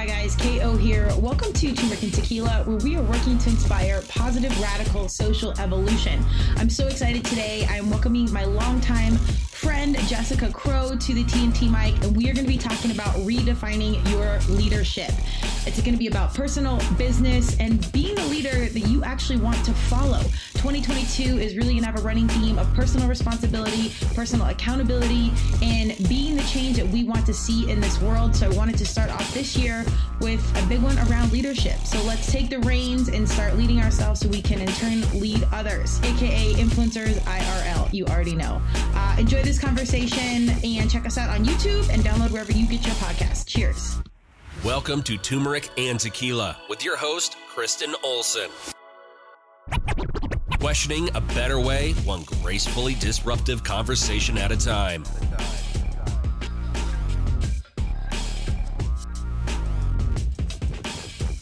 Hi guys, KO here. Welcome to Turmeric and Tequila, where we are working to inspire positive, radical social evolution. I'm so excited today. I'm welcoming my longtime friend Jessica Crow to the TNT mic, and we are going to be talking about redefining your leadership. It's going to be about personal, business, and being the leader that you actually want to follow. 2022 is really going to have a running theme of personal responsibility, personal accountability, and being the change that we want to see in this world. So I wanted to start off this year with a big one around leadership. So let's take the reins and start leading ourselves so we can in turn lead others, aka influencers IRL. You already know. Uh, enjoy this conversation and check us out on YouTube and download wherever you get your podcast. Cheers. Welcome to Turmeric and Tequila with your host, Kristen Olson. Questioning a better way, one gracefully disruptive conversation at a time.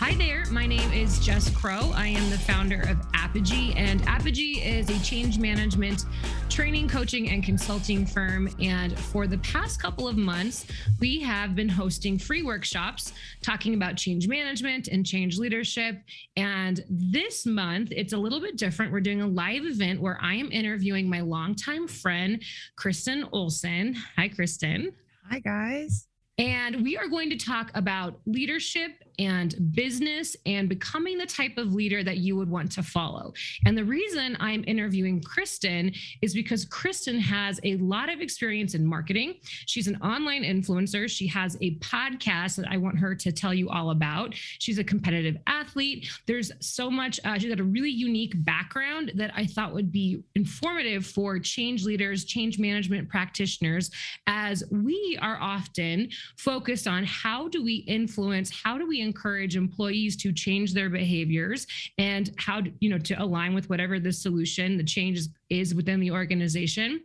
Hi there, my name is Jess Crow. I am the founder of Apogy, and Apogy is a change management training, coaching, and consulting firm. And for the past couple of months, we have been hosting free workshops talking about change management and change leadership. And this month, it's a little bit different. We're doing a live event where I am interviewing my longtime friend, Kristen Olson. Hi, Kristen. Hi, guys. And we are going to talk about leadership and business and becoming the type of leader that you would want to follow. And the reason I'm interviewing Kristen is because Kristen has a lot of experience in marketing. She's an online influencer. She has a podcast that I want her to tell you all about. She's a competitive athlete. There's so much, uh, she's got a really unique background that I thought would be informative for change leaders, change management practitioners, as we are often focused on how do we influence, how do we encourage employees to change their behaviors and how you know to align with whatever the solution the change is, within the organization.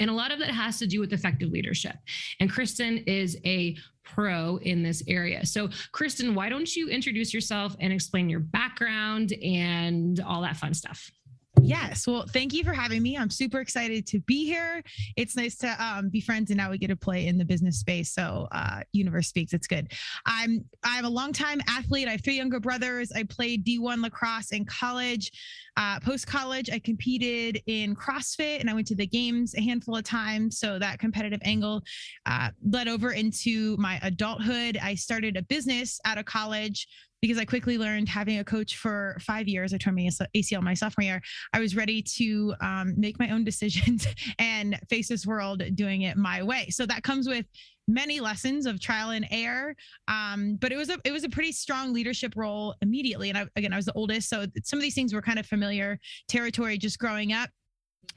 And a lot of that has to do with effective leadership. And kristen is a pro in this area. So kristen why don't you introduce yourself and explain your background and all that fun stuff Yes. Well, thank you for having me. I'm super excited to be here. It's nice to um, be friends, and now we get to play in the business space. So, uh, universe speaks. It's good. I'm I'm a longtime athlete. I have three younger brothers. I played D1 lacrosse in college. Uh, Post college, I competed in CrossFit, and I went to the games a handful of times. So that competitive angle uh, led over into my adulthood. I started a business out of college because I quickly learned having a coach for five years, I tore my ACL my sophomore year. I was ready to um, make my own decisions and face this world doing it my way. So that comes with many lessons of trial and error. Um, but it was a it was a pretty strong leadership role immediately. And I, again, I was the oldest, so some of these things were kind of familiar territory just growing up.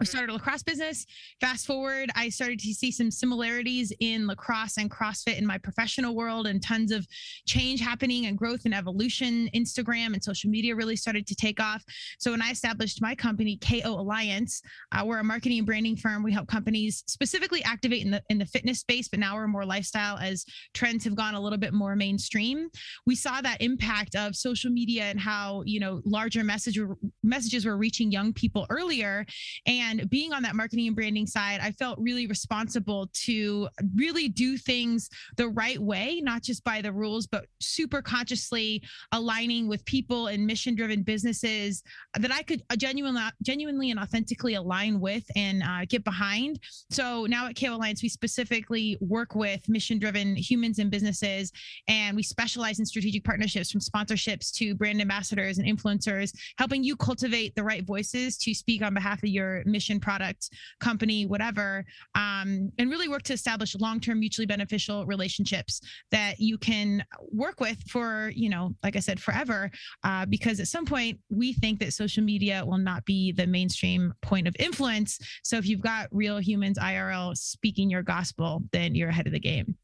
I started a lacrosse business. Fast forward, I started to see some similarities in lacrosse and CrossFit in my professional world and tons of change happening and growth and evolution. Instagram and social media really started to take off. So when I established my company, KO Alliance, uh, we're a marketing and branding firm. We help companies specifically activate in the in the fitness space, but now we're more lifestyle as trends have gone a little bit more mainstream. We saw that impact of social media and how, you know, larger message messages were reaching young people earlier. And and being on that marketing and branding side, I felt really responsible to really do things the right way, not just by the rules, but super consciously aligning with people and mission driven businesses that I could genuinely, genuinely and authentically align with and uh, get behind. So now at KO Alliance, we specifically work with mission driven humans and businesses, and we specialize in strategic partnerships from sponsorships to brand ambassadors and influencers, helping you cultivate the right voices to speak on behalf of your mission, product, company, whatever, um, and really work to establish long-term mutually beneficial relationships that you can work with for, you know, like I said, forever. Uh, because at some point we think that social media will not be the mainstream point of influence. So if you've got real humans IRL speaking your gospel, then you're ahead of the game.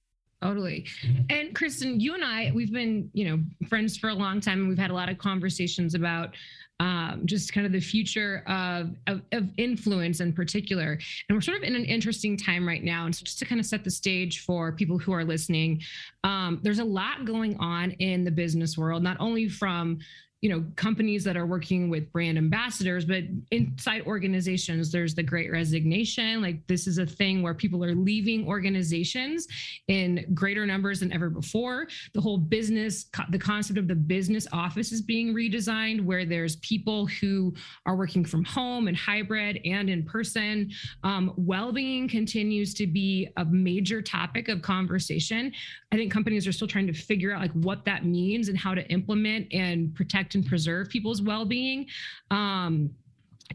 Totally. And Kristen, you and I, we've been, you know, friends for a long time and we've had a lot of conversations about um, just kind of the future of, of, of influence in particular. And we're sort of in an interesting time right now. And so just to kind of set the stage for people who are listening, um, there's a lot going on in the business world, not only from you know companies that are working with brand ambassadors but inside organizations there's the great resignation. Like this is a thing where people are leaving organizations in greater numbers than ever before. The whole business the concept of the business office is being redesigned where there's people who are working from home and hybrid and in person. Um, well-being continues to be a major topic of conversation. I think companies are still trying to figure out like what that means and how to implement and protect and preserve people's well-being um,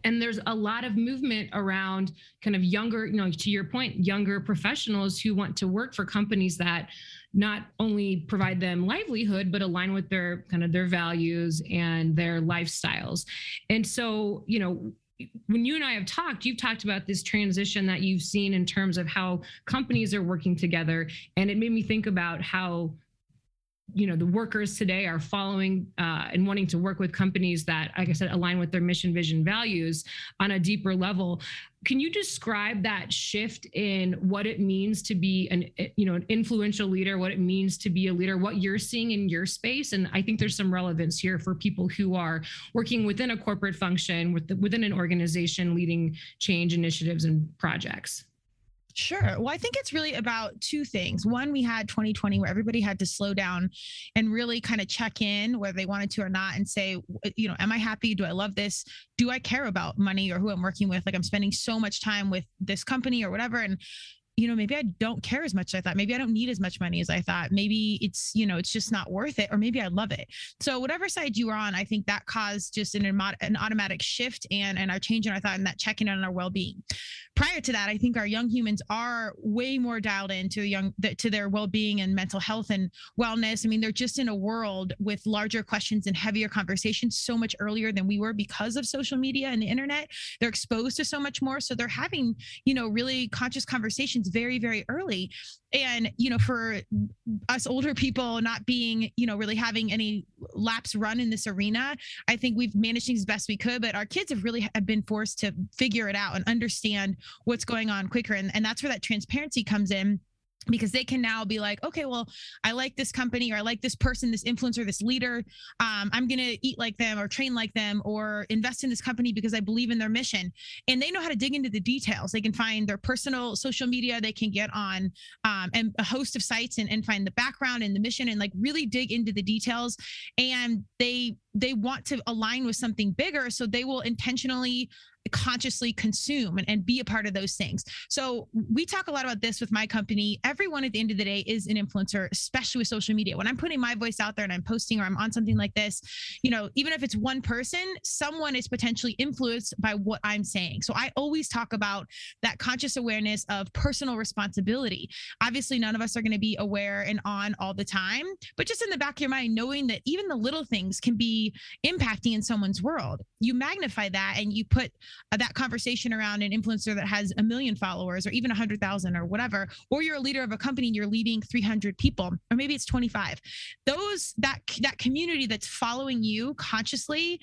and there's a lot of movement around kind of younger you know to your point younger professionals who want to work for companies that not only provide them livelihood but align with their kind of their values and their lifestyles and so you know when you and I have talked, you've talked about this transition that you've seen in terms of how companies are working together. And it made me think about how you know the workers today are following uh, and wanting to work with companies that like i said align with their mission vision values on a deeper level. Can you describe that shift in what it means to be an you know an influential leader what it means to be a leader what you're seeing in your space? And i think there's some relevance here for people who are working within a corporate function within an organization leading change initiatives and projects Sure. Well, I think it's really about two things. One, we had 2020 where everybody had to slow down and really kind of check in whether they wanted to or not and say, you know, am I happy? Do I love this? Do I care about money or who I'm working with? Like I'm spending so much time with this company or whatever. And you know, maybe I don't care as much as I thought. Maybe I don't need as much money as I thought. Maybe it's, you know, it's just not worth it, or maybe I love it. So whatever side you are on, I think that caused just an, an automatic shift and and our change in our thought and that checking in on our well-being. Prior to that, I think our young humans are way more dialed into young to their well-being and mental health and wellness. I mean, they're just in a world with larger questions and heavier conversations so much earlier than we were because of social media and the internet. They're exposed to so much more, so they're having, you know, really conscious conversations very very early. And you know for us older people not being you know really having any laps run in this arena i think we've managed things as best we could but our kids have really have been forced to figure it out and understand what's going on quicker. And, and that's where that transparency comes in because they can now be like okay well i like this company or i like this person this influencer this leader. Um, i'm going to eat like them or train like them or invest in this company because i believe in their mission. And they know how to dig into the details. They can find their personal social media. They can get on um, and a host of sites and, and find the background and the mission and like really dig into the details. And they they want to align with something bigger so they will intentionally consciously consume and, and be a part of those things. So we talk a lot about this with my company. Everyone at the end of the day is an influencer, especially with social media. When I'm putting my voice out there and I'm posting or I'm on something like this, you know, even if it's one person, someone is potentially influenced by what I'm saying. So I always talk about that conscious awareness of personal responsibility. Obviously, none of us are going to be aware and on all the time, but just in the back of your mind, knowing that even the little things can be impacting in someone's world. You magnify that and you put uh, that conversation around an influencer that has a million followers or even a hundred thousand or whatever, or you're a leader of a company and you're leading 300 people, or maybe it's 25. Those that that community that's following you consciously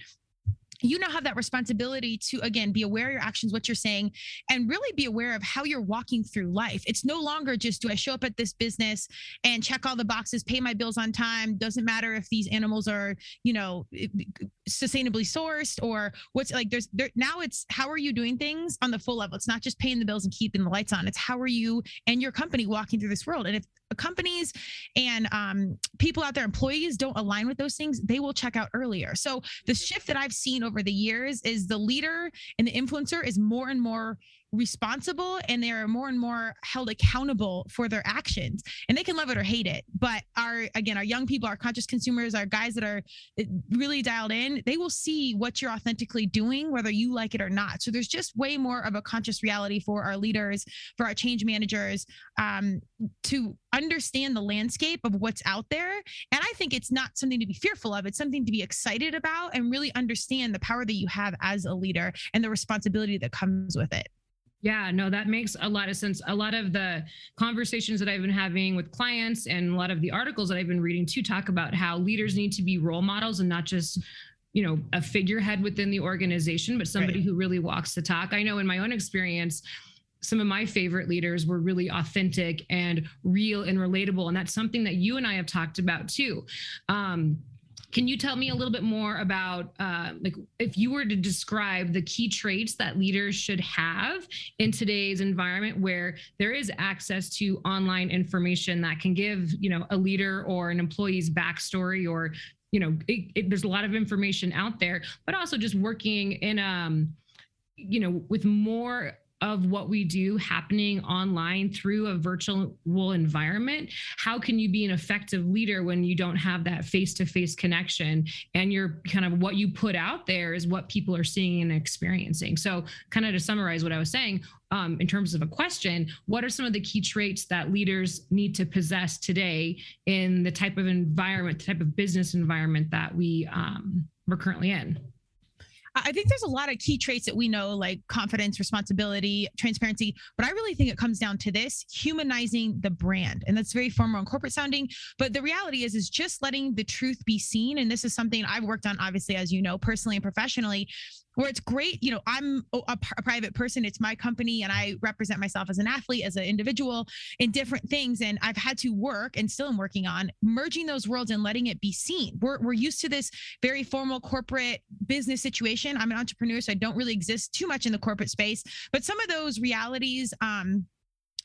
you now have that responsibility to again be aware of your actions what you're saying and really be aware of how you're walking through life it's no longer just do i show up at this business and check all the boxes pay my bills on time doesn't matter if these animals are you know sustainably sourced or what's like there's there now it's how are you doing things on the full level? It's not just paying the bills and keeping the lights on. It's how are you and your company walking through this world? And if companies and um, people out there, employees don't align with those things, they will check out earlier. So the shift that I've seen over the years is the leader and the influencer is more and more responsible and they are more and more held accountable for their actions. And they can love it or hate it but our again our young people our conscious consumers our guys that are eh, really dialed in they will see what you're authentically doing whether you like it or not. So there's just way more of a conscious reality for our leaders for our change managers um, to understand the landscape of what's out there. And i think it's not something to be fearful of. It's something to be excited about and really understand the power that you have as a leader and the responsibility that comes with it yeah, no, that makes a lot of sense. A lot of the conversations that I've been having with clients and a lot of the articles that I've been reading to talk about how leaders need to be role models and not just you know a figurehead within the organization but somebody right. who really walks the talk i know in my own experience some of my favorite leaders were really authentic and real and relatable and that's something that you and i have talked about too um, can you tell me a little bit more about uh, like if you were to describe the key traits that leaders should have in today's environment where there is access to online information that can give you know a leader or an employee's backstory or you know it, it, there's a lot of information out there but also just working in um you know with more of what we do happening online through a virtual environment how can you be an effective leader when you don't have that face-to-face connection? And you're kind of what you put out there is what people are seeing and experiencing. So kind of to summarize what i was saying um, in terms of a question what are some of the key traits that leaders need to possess today in the type of environment the type of business environment that we um, we're currently in I think there's a lot of key traits that we know, like confidence, responsibility, transparency. But I really think it comes down to this humanizing the brand. And that's very formal and corporate sounding. But the reality is, is just letting the truth be seen. And this is something I've worked on, obviously, as you know, personally and professionally, where it's great you know i'm a, a, private person it's my company and i represent myself as an athlete as an individual in different things and i've had to work and still am working on merging those worlds and letting it be seen. We're, we're used to this very formal corporate business situation. I'm an entrepreneur so i don't really exist too much in the corporate space but some of those realities um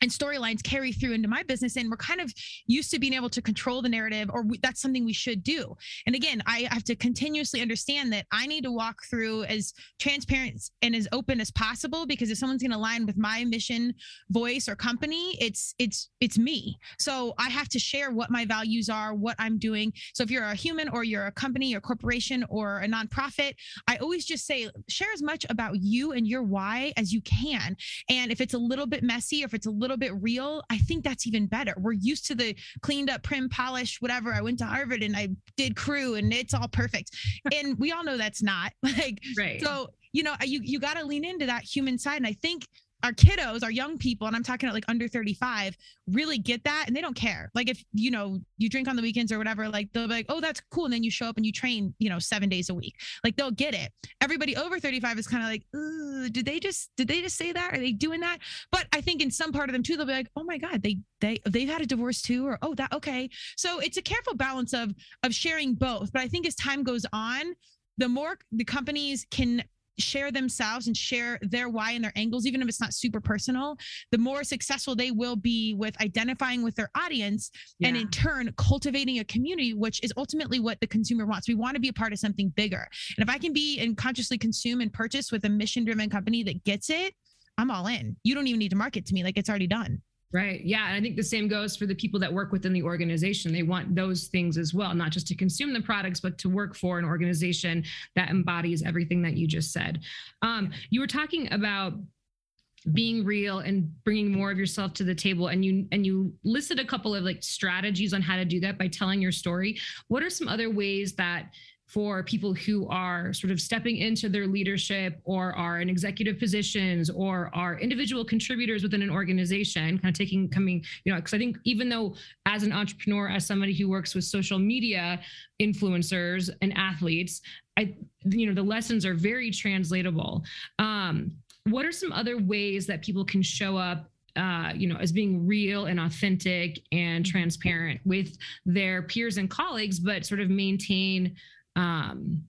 and storylines carry through into my business and we're kind of used to being able to control the narrative or we, that's something we should do. And again i have to continuously understand that i need to walk through as transparent and as open as possible because if someone's going to align with my mission voice or company it's it's it's me. So i have to share what my values are what i'm doing. So if you're a human or you're a company or corporation or a nonprofit i always just say share as much about you and your why as you can. And if it's a little bit messy or if it's a little little bit real, I think that's even better. We're used to the cleaned up, prim, polished, whatever. I went to Harvard and I did crew and it's all perfect. and we all know that's not like, right. so, you know, you, you got to lean into that human side. And I think our kiddos, our young people, and I'm talking about like under 35, really get that and they don't care. Like if you know you drink on the weekends or whatever, like they'll be like, oh, that's cool. And then you show up and you train, you know, seven days a week. Like they'll get it. Everybody over 35 is kind of like, did they just did they just say that? Are they doing that? But I think in some part of them too, they'll be like, oh my God, they they they've had a divorce too, or oh that okay. So it's a careful balance of of sharing both. But I think as time goes on, the more the companies can share themselves and share their why and their angles, even if it's not super personal, the more successful they will be with identifying with their audience yeah. and in turn cultivating a community, which is ultimately what the consumer wants. We want to be a part of something bigger. And if I can be and consciously consume and purchase with a mission driven company that gets it, I'm all in. You don't even need to market to me, like it's already done. Right. Yeah. And I think the same goes for the people that work within the organization. They want those things as well, not just to consume the products, but to work for an organization that embodies everything that you just said. Um, you were talking about being real and bringing more of yourself to the table and you and you listed a couple of like strategies on how to do that by telling your story what are some other ways that for people who are sort of stepping into their leadership or are in executive positions or are individual contributors within an organization kind of taking coming you know because i think even though as an entrepreneur as somebody who works with social media influencers and athletes i you know the lessons are very translatable. Um, what are some other ways that people can show up uh, you know, as being real and authentic and transparent with their peers and colleagues, but sort of maintain um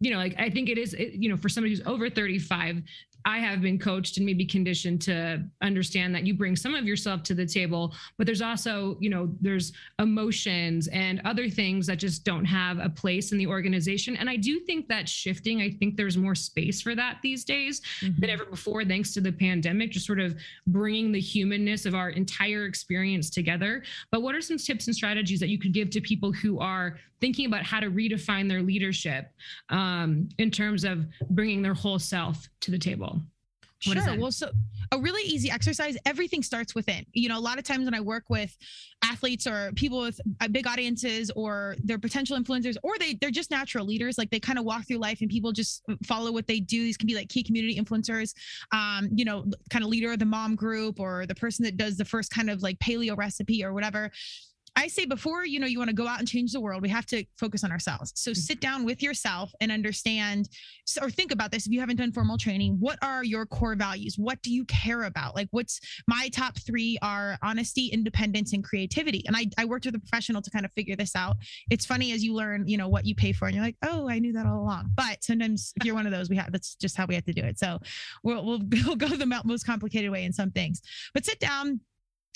you know like i think it is you know for somebody who's over 35 I have been coached and maybe conditioned to understand that you bring some of yourself to the table, but there's also, you know, there's emotions and other things that just don't have a place in the organization. And I do think that's shifting. I think there's more space for that these days mm-hmm. than ever before, thanks to the pandemic, just sort of bringing the humanness of our entire experience together. But what are some tips and strategies that you could give to people who are thinking about how to redefine their leadership um, in terms of bringing their whole self to the table? What sure. Well, so a really easy exercise, everything starts within. You know, a lot of times when I work with athletes or people with uh, big audiences or they're potential influencers or they they're just natural leaders, like they kind of walk through life and people just follow what they do. These can be like key community influencers, um, you know, kind of leader of the mom group or the person that does the first kind of like paleo recipe or whatever I say before, you know, you want to go out and change the world, we have to focus on ourselves. So Mm-hmm. sit down with yourself and understand or think about this if you haven't done formal training, what are your core values? What do you care about? Like what's my top 3 are honesty, independence and creativity. And I I worked with a professional to kind of figure this out. It's funny as you learn, you know, what you pay for and you're like, "Oh, I knew that all along." But sometimes if you're one of those, we have that's just how we have to do it. So we'll we'll, we'll go the most complicated way in some things. But sit down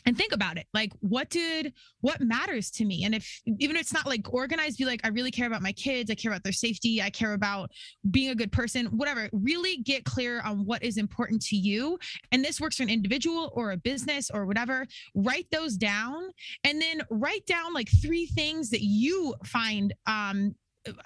and think about it. Like what did what matters to me? And if even if it's not like organized be like i really care about my kids. I care about their safety. I care about being a good person whatever. Really get clear on what is important to you. And this works for an individual or a business or whatever. Write those down. And then write down like three things that you find um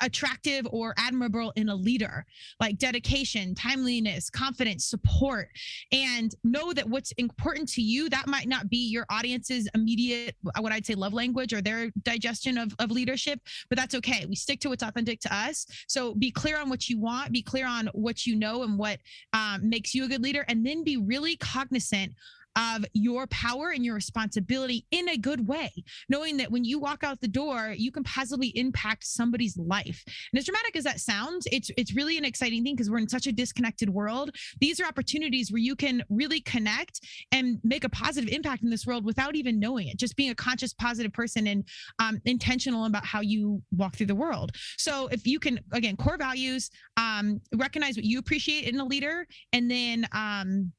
attractive or admirable in a leader. Like dedication timeliness confidence support. And know that what's important to you that might not be your audience's immediate what i'd say love language or their digestion of, of leadership but that's okay. We stick to what's authentic to us. So be clear on what you want be clear on what you know and what um, makes you a good leader and then be really cognizant of your power and your responsibility in a good way, knowing that when you walk out the door, you can positively impact somebody's life. And as dramatic as that sounds, it's it's really an exciting thing because we're in such a disconnected world. These are opportunities where you can really connect and make a positive impact in this world without even knowing it. Just being a conscious, positive person and um, intentional about how you walk through the world. So if you can, again, core values, um, recognize what you appreciate in a leader, and then um,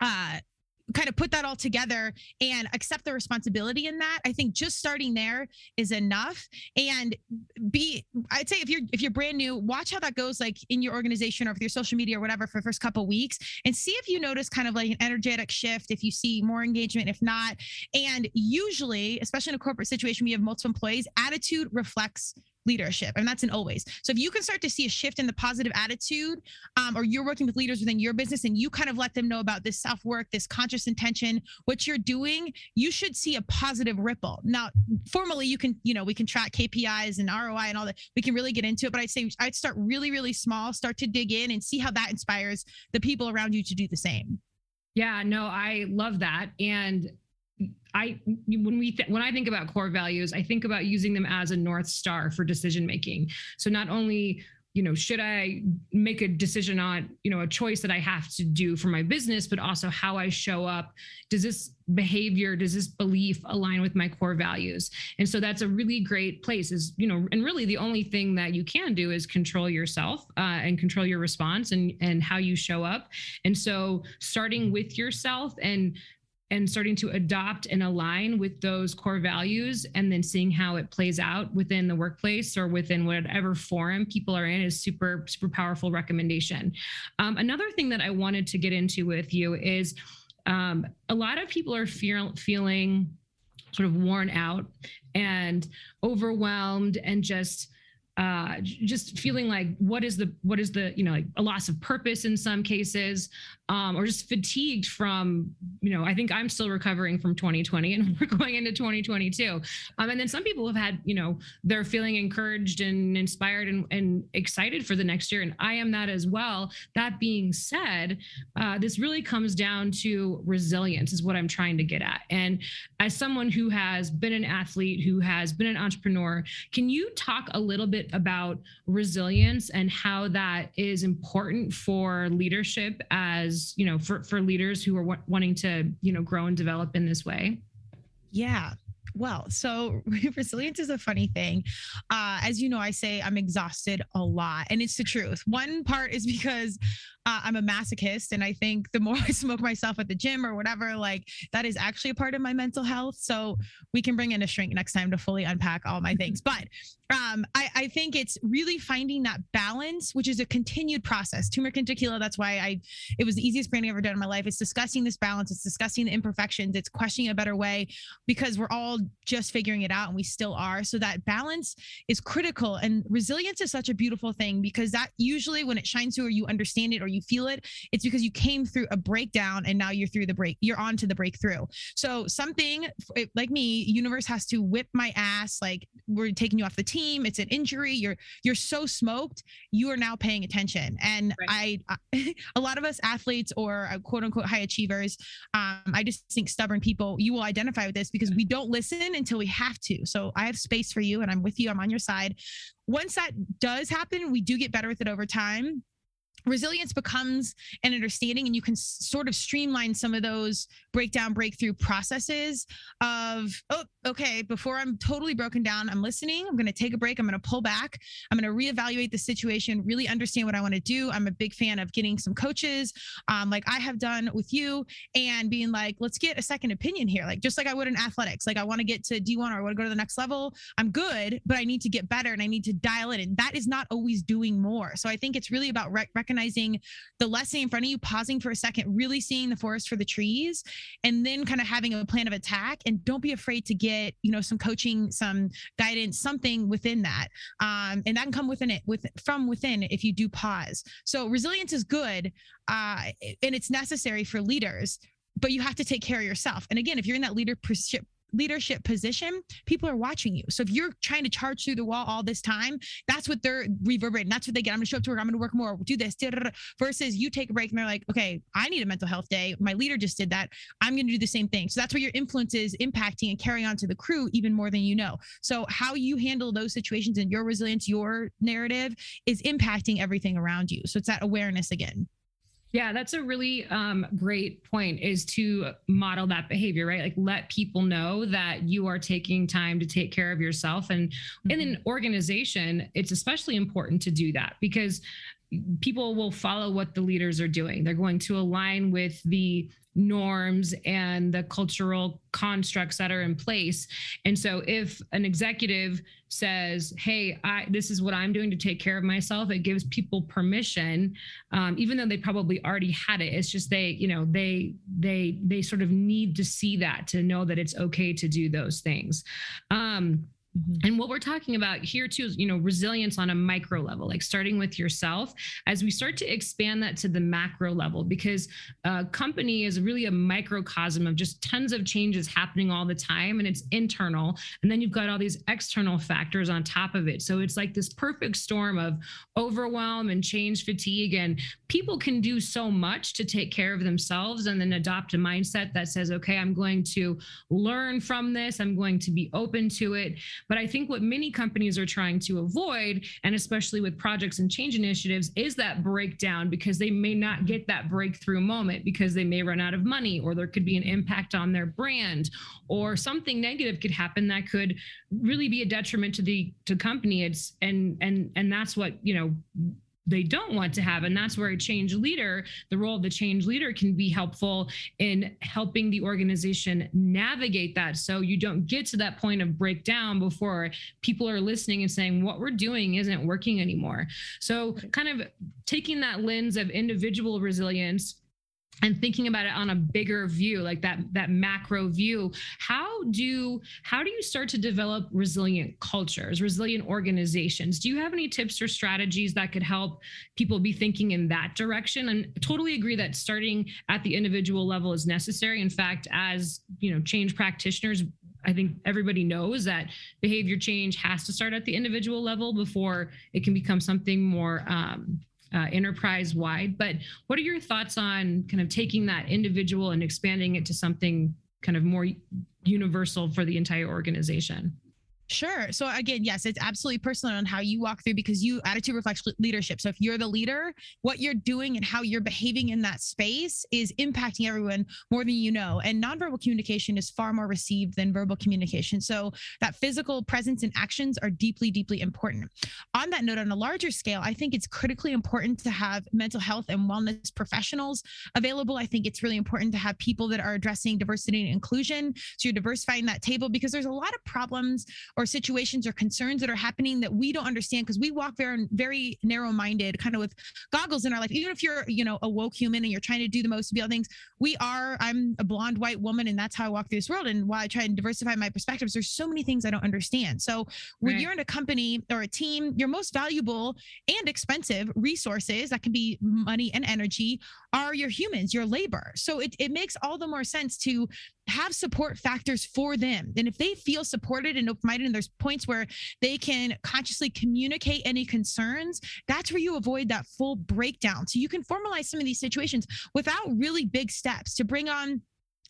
uh, kind of put that all together and accept the responsibility in that i think just starting there is enough. And be i'd say if you're if you're brand new watch how that goes like in your organization or with your social media or whatever for the first couple weeks and see if you notice kind of like an energetic shift if you see more engagement if not. And usually especially in a corporate situation we have multiple employees attitude reflects leadership and that's an always. So if you can start to see a shift in the positive attitude um, or you're working with leaders within your business and you kind of let them know about this self work this conscious intention what you're doing you should see a positive ripple. Now formally you can you know we can track kpis and roi and all that. We can really get into it but i'd say i'd start really really small start to dig in and see how that inspires the people around you to do the same. Yeah, no, I love that. And I when we th- when I think about core values, I think about using them as a north star for decision making. So not only you know should i make a decision on you know a choice that i have to do for my business but also how i show up does this behavior does this belief align with my core values? And so that's a really great place is you know and really the only thing that you can do is control yourself uh, and control your response and and how you show up. And so starting with yourself and and starting to adopt and align with those core values and then seeing how it plays out within the workplace or within whatever forum people are in is super super powerful recommendation. Um, another thing that i wanted to get into with you is um, a lot of people are feel, feeling sort of worn out and overwhelmed and just uh, just feeling like what is the what is the you know like a loss of purpose in some cases um, or just fatigued from you know i think i'm still recovering from 2020 and we're going into 2022 um, and then some people have had you know they're feeling encouraged and inspired and, and excited for the next year and i am that as well. That being said uh, this really comes down to resilience is what i'm trying to get at. And as someone who has been an athlete who has been an entrepreneur can you talk a little bit about resilience and how that is important for leadership as you know for for leaders who are w- wanting to you know grow and develop in this way yeah well, so resilience is a funny thing. Uh, as you know, I say I'm exhausted a lot, and it's the truth. One part is because uh, I'm a masochist, and I think the more I smoke myself at the gym or whatever, like that is actually a part of my mental health. So we can bring in a shrink next time to fully unpack all my things. But um, I, I think it's really finding that balance, which is a continued process. Turmeric and tequila. That's why I. It was the easiest branding I've ever done in my life. It's discussing this balance. It's discussing the imperfections. It's questioning a better way because we're all just figuring it out, and we still are. So that balance is critical. And resilience is such a beautiful thing because that usually when it shines through or you understand it or you feel it, it's because you came through a breakdown and now you're through the break. You're on to the breakthrough. So something like me, universe has to whip my ass. Like we're taking you off the team. It's an injury. You're you're so smoked. You are now paying attention. And right. I, I, a lot of us athletes or quote unquote high achievers, um, I just think stubborn people, you will identify with this because we don't listen until we have to. So I have space for you and I'm with you. I'm on your side. Once that does happen, we do get better with it over time resilience becomes an understanding and you can sort of streamline some of those breakdown breakthrough processes of oh okay before i'm totally broken down i'm listening i'm going to take a break i'm going to pull back i'm going to reevaluate the situation really understand what i want to do i'm a big fan of getting some coaches um, like i have done with you and being like let's get a second opinion here like just like i would in athletics like i want to get to d1 or i want to go to the next level i'm good but i need to get better and i need to dial it and that is not always doing more so i think it's really about rec- recognizing the lesson in front of you, pausing for a second, really seeing the forest for the trees, and then kind of having a plan of attack. And don't be afraid to get, you know, some coaching, some guidance, something within that. Um, and that can come within it with from within if you do pause. So resilience is good, uh, and it's necessary for leaders but you have to take care of yourself. And again, if you're in that leadership leadership position, people are watching you. So if you're trying to charge through the wall all this time, that's what they're reverberating. That's what they get. I'm going to show up to work. I'm going to work more. Do this. Versus you take a break and they're like, okay, I need a mental health day. My leader just did that. I'm going to do the same thing. So that's where your influence is impacting and carrying on to the crew even more than you know. So how you handle those situations and your resilience, your narrative is impacting everything around you. So it's that awareness again. Yeah, that's a really um, great point is to model that behavior, right? Like let people know that you are taking time to take care of yourself. And mm-hmm. in an mm-hmm. organization, it's especially important to do that because people will follow what the leaders are doing. They're going to align with the norms and the cultural constructs that are in place. And so if an executive says, "Hey, I this is what I'm doing to take care of myself," it gives people permission, um, even though they probably already had it. It's just they, you know, they they they sort of need to see that to know that it's okay to do those things. Um, Mm-hmm. And what we're talking about here too is, you know, resilience on a micro level, like starting with yourself as we start to expand that to the macro level, because a company is really a microcosm of just tons of changes happening all the time and it's internal. And then you've got all these external factors on top of it. So it's like this perfect storm of overwhelm and change fatigue. And people can do so much to take care of themselves and then adopt a mindset that says, okay, I'm going to learn from this, I'm going to be open to it. But I think what many companies are trying to avoid, and especially with projects and change initiatives, is that breakdown because they may not mm-hmm. get that breakthrough moment because they may run out of money or there could be an impact on their brand or something negative could happen that could really be a detriment to the to company. It's and and and that's what you know they don't want to have. And that's where a change leader, the role of the change leader can be helpful in helping the organization navigate that. So you don't get to that point of breakdown before people are listening and saying, what we're doing isn't working anymore. So kind of taking that lens of individual resilience and thinking about it on a bigger view like that that macro view how do how do you start to develop resilient cultures resilient organizations? Do you have any tips or strategies that could help people be thinking in that direction? And totally agree that starting at the individual level is necessary. In fact as you know change practitioners I think everybody knows that behavior change has to start at the individual level before it can become something more um, uh, enterprise wide. But what are your thoughts on kind of taking that individual and expanding it to something kind of more universal for the entire organization? Sure. So again, yes, it's absolutely personal on how you walk through because you attitude reflects leadership. So if you're the leader, what you're doing and how you're behaving in that space is impacting everyone more than you know. And nonverbal communication is far more received than verbal communication. So that physical presence and actions are deeply, deeply important. On that note, on a larger scale, I think it's critically important to have mental health and wellness professionals available. I think it's really important to have people that are addressing diversity and inclusion. So you're diversifying that table because there's a lot of problems or situations or concerns that are happening that we don't understand because we walk very very narrow minded kind of with goggles in our life even if you're you know a woke human and you're trying to do the most to be all things we are i'm a blonde white woman and that's how i walk through this world and while i try and diversify my perspectives there's so many things i don't understand so when right. you're in a company or a team your most valuable and expensive resources that can be money and energy are your humans your labor so it, it makes all the more sense to have support factors for them. And if they feel supported and open-minded and there's points where they can consciously communicate any concerns, that's where you avoid that full breakdown. So you can formalize some of these situations without really big steps to bring on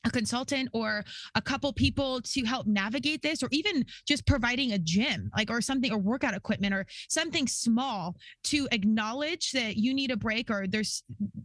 a consultant or a couple people to help navigate this or even just providing a gym like or something or workout equipment or something small to acknowledge that you need a break or there's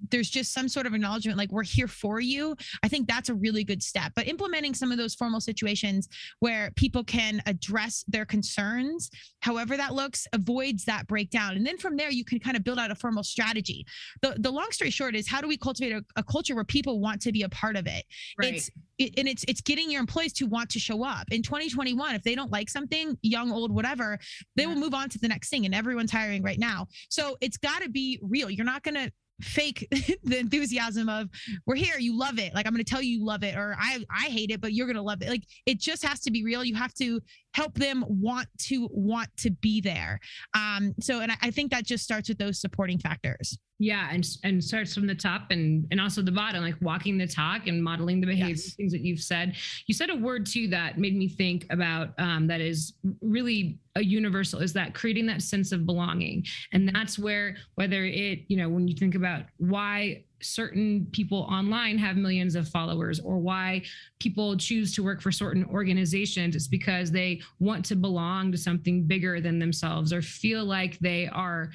there's just some sort of acknowledgement like we're here for you. I think that's a really good step. But implementing some of those formal situations where people can address their concerns however that looks avoids that breakdown. And then from there you can kind of build out a formal strategy. The, the long story short is how do we cultivate a, a culture where people want to be a part of it? right right. it's it, and it's it's getting your employees to want to show up. In 2021 if they don't like something young old whatever they yeah. will move on to the next thing and everyone's hiring right now. So it's got to be real. You're not going to fake the enthusiasm of we're here you love it. Like i'm going to tell you you love it or i i hate it but you're going to love it. Like it just has to be real. You have to help them want to want to be there. Um so and I, I think that just starts with those supporting factors yeah and and starts from the top and and also the bottom like walking the talk and modeling the behavior yes. things that you've said you said a word too that made me think about um, that is really a universal is that creating that sense of belonging and that's where whether it you know when you think about why certain people online have millions of followers or why people choose to work for certain organizations it's because they want to belong to something bigger than themselves or feel like they are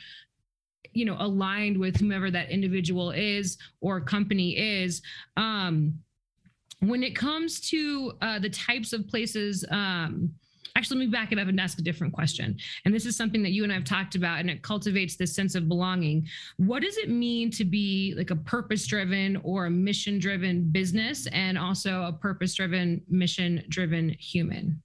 you know aligned with whomever that individual is or company is. Um when it comes to uh, the types of places um actually let me back it up and ask a different question. And this is something that you and i've talked about and it cultivates this sense of belonging. What does it mean to be like a purpose driven or a mission driven business and also a purpose driven mission driven human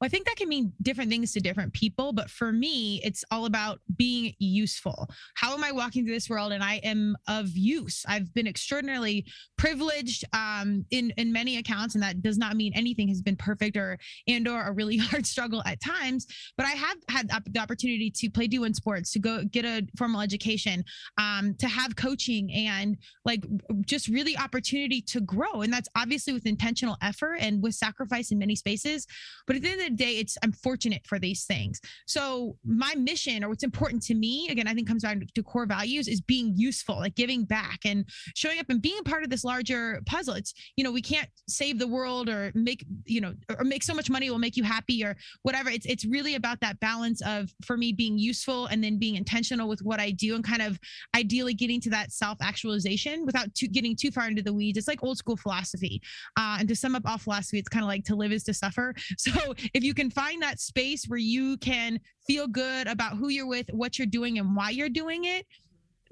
well, I think that can mean different things to different people, but for me, it's all about being useful. How am I walking through this world and I am of use? I've been extraordinarily privileged um, in in many accounts, and that does not mean anything has been perfect or and or a really hard struggle at times. But I have had the opportunity to play D1 sports, to go get a formal education, um, to have coaching, and like just really opportunity to grow. And that's obviously with intentional effort and with sacrifice in many spaces. But at the end of the day, it's I'm fortunate for these things. So my mission or what's important to me, again, I think comes down to core values is being useful, like giving back and showing up and being a part of this larger puzzle. It's, you know, we can't save the world or make, you know, or make so much money will make you happy or whatever. It's it's really about that balance of for me being useful and then being intentional with what I do and kind of ideally getting to that self-actualization without too, getting too far into the weeds. It's like old school philosophy. Uh, and to sum up all philosophy, it's kind of like to live is to suffer. So if you can find that space where you can feel good about who you're with, what you're doing, and why you're doing it,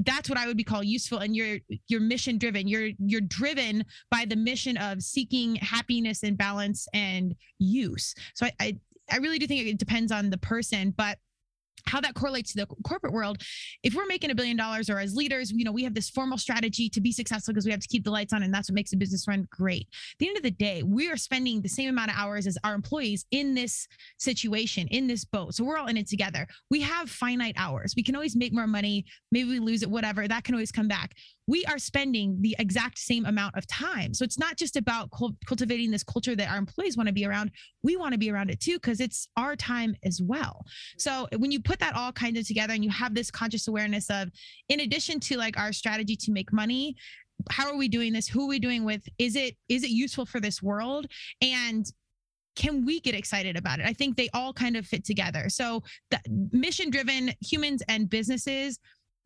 that's what I would be called useful and you're you're mission driven. You're you're driven by the mission of seeking happiness and balance and use. So I I, I really do think it depends on the person, but how that correlates to the corporate world if we're making a billion dollars or as leaders you know we have this formal strategy to be successful because we have to keep the lights on and that's what makes a business run great at the end of the day we are spending the same amount of hours as our employees in this situation in this boat so we're all in it together we have finite hours we can always make more money maybe we lose it whatever that can always come back we are spending the exact same amount of time. So it's not just about cultivating this culture that our employees want to be around. We want to be around it too, because it's our time as well. So when you put that all kind of together and you have this conscious awareness of, in addition to like our strategy to make money, how are we doing this? Who are we doing with? Is it is it useful for this world? And can we get excited about it? I think they all kind of fit together. So the mission driven humans and businesses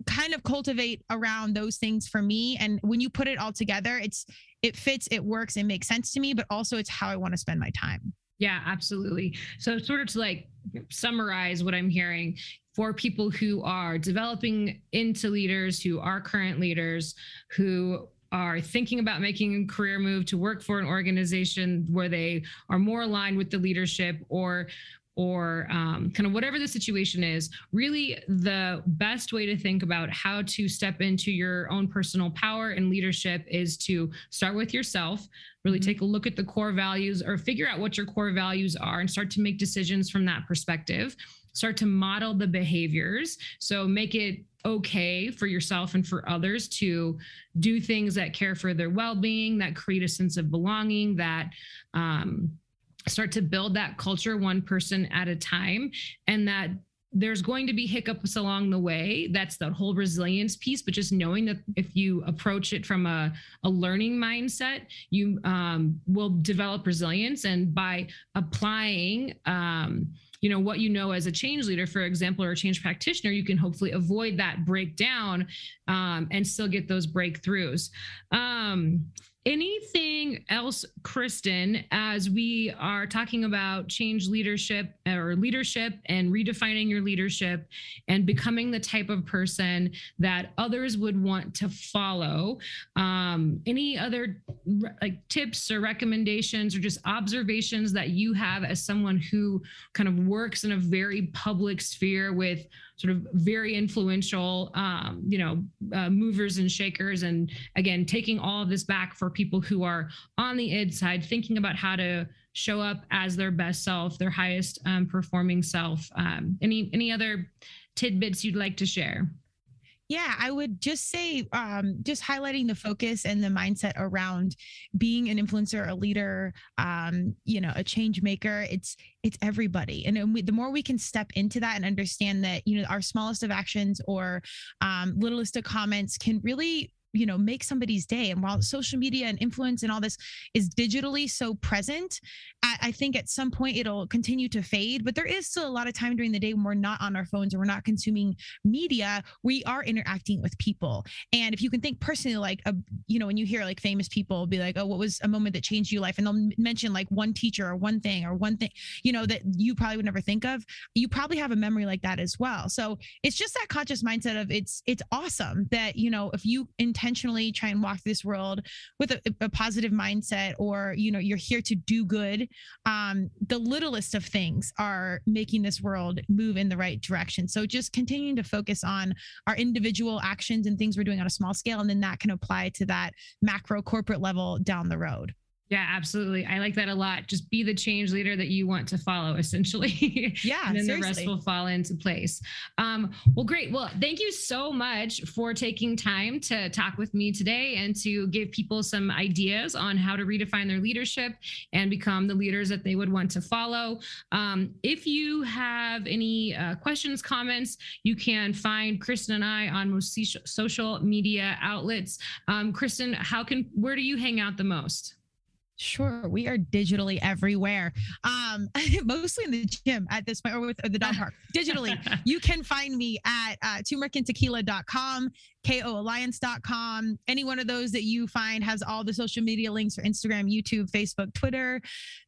kind of cultivate around those things for me and when you put it all together it's it fits it works it makes sense to me but also it's how i want to spend my time yeah absolutely. So sort of to like summarize what i'm hearing for people who are developing into leaders who are current leaders who are thinking about making a career move to work for an organization where they are more aligned with the leadership or or um, kind of whatever the situation is, really the best way to think about how to step into your own personal power and leadership is to start with yourself, really mm-hmm. take a look at the core values or figure out what your core values are and start to make decisions from that perspective. Start to model the behaviors. So make it okay for yourself and for others to do things that care for their well being, that create a sense of belonging, that, um, start to build that culture one person at a time and that there's going to be hiccups along the way. That's the whole resilience piece. But just knowing that if you approach it from a, a learning mindset, you um, will develop resilience. And by applying, um, you know what you know as a change leader for example or a change practitioner you can hopefully avoid that breakdown um, and still get those breakthroughs um, anything else kristen as we are talking about change leadership or leadership and redefining your leadership and becoming the type of person that others would want to follow um, any other like tips or recommendations or just observations that you have as someone who kind of works in a very public sphere with sort of very influential, um, you know, uh, movers and shakers. And again, taking all of this back for people who are on the id side, thinking about how to show up as their best self, their highest um, performing self. Um, any any other tidbits you'd like to share? Yeah, I would just say, um, just highlighting the focus and the mindset around being an influencer, a leader, um, you know, a change maker. It's it's everybody, and we, the more we can step into that and understand that, you know, our smallest of actions or um, littlest of comments can really you know make somebody's day. And while social media and influence and all this is digitally so present I, I, think at some point it'll continue to fade. But there is still a lot of time during the day when we're not on our phones or we're not consuming media. We are interacting with people. And if you can think personally like a you know when you hear like famous people be like oh what was a moment that changed your life? And they'll mention like one teacher or one thing or one thing you know that you probably would never think of you probably have a memory like that as well. So it's just that conscious mindset of it's it's awesome that you know if you intend intentionally try and walk this world with a, a positive mindset or you know you're here to do good um, the littlest of things are making this world move in the right direction. So just continuing to focus on our individual actions and things we're doing on a small scale and then that can apply to that macro corporate level down the road yeah, absolutely. I like that a lot. Just be the change leader that you want to follow, essentially. Yeah. and then seriously. the rest will fall into place. Um, well, great. Well, thank you so much for taking time to talk with me today and to give people some ideas on how to redefine their leadership and become the leaders that they would want to follow. Um, if you have any uh, questions, comments, you can find Kristen and I on most social media outlets. Um, Kristen, how can where do you hang out the most? Sure, we are digitally everywhere. Um, mostly in the gym at this point, or with or the dog park. Digitally, you can find me at uh, turmericandtequila.com, koalliance.com. Any one of those that you find has all the social media links for Instagram, YouTube, Facebook, Twitter.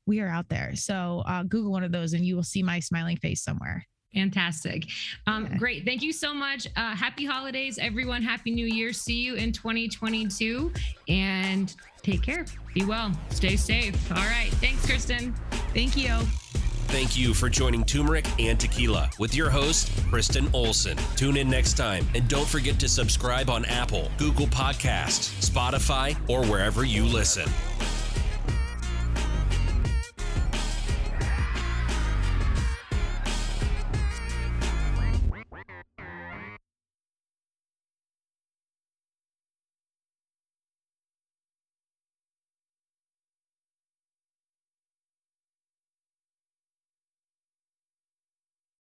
We are out there. So uh, Google one of those, and you will see my smiling face somewhere. Fantastic. Um, yeah. Great. Thank you so much. Uh, happy holidays, everyone. Happy New Year. See you in 2022 and take care. Be well. Stay safe. All right. Thanks, Kristen. Thank you. Thank you for joining Turmeric and Tequila with your host, Kristen Olson. Tune in next time and don't forget to subscribe on Apple, Google Podcasts, Spotify, or wherever you listen.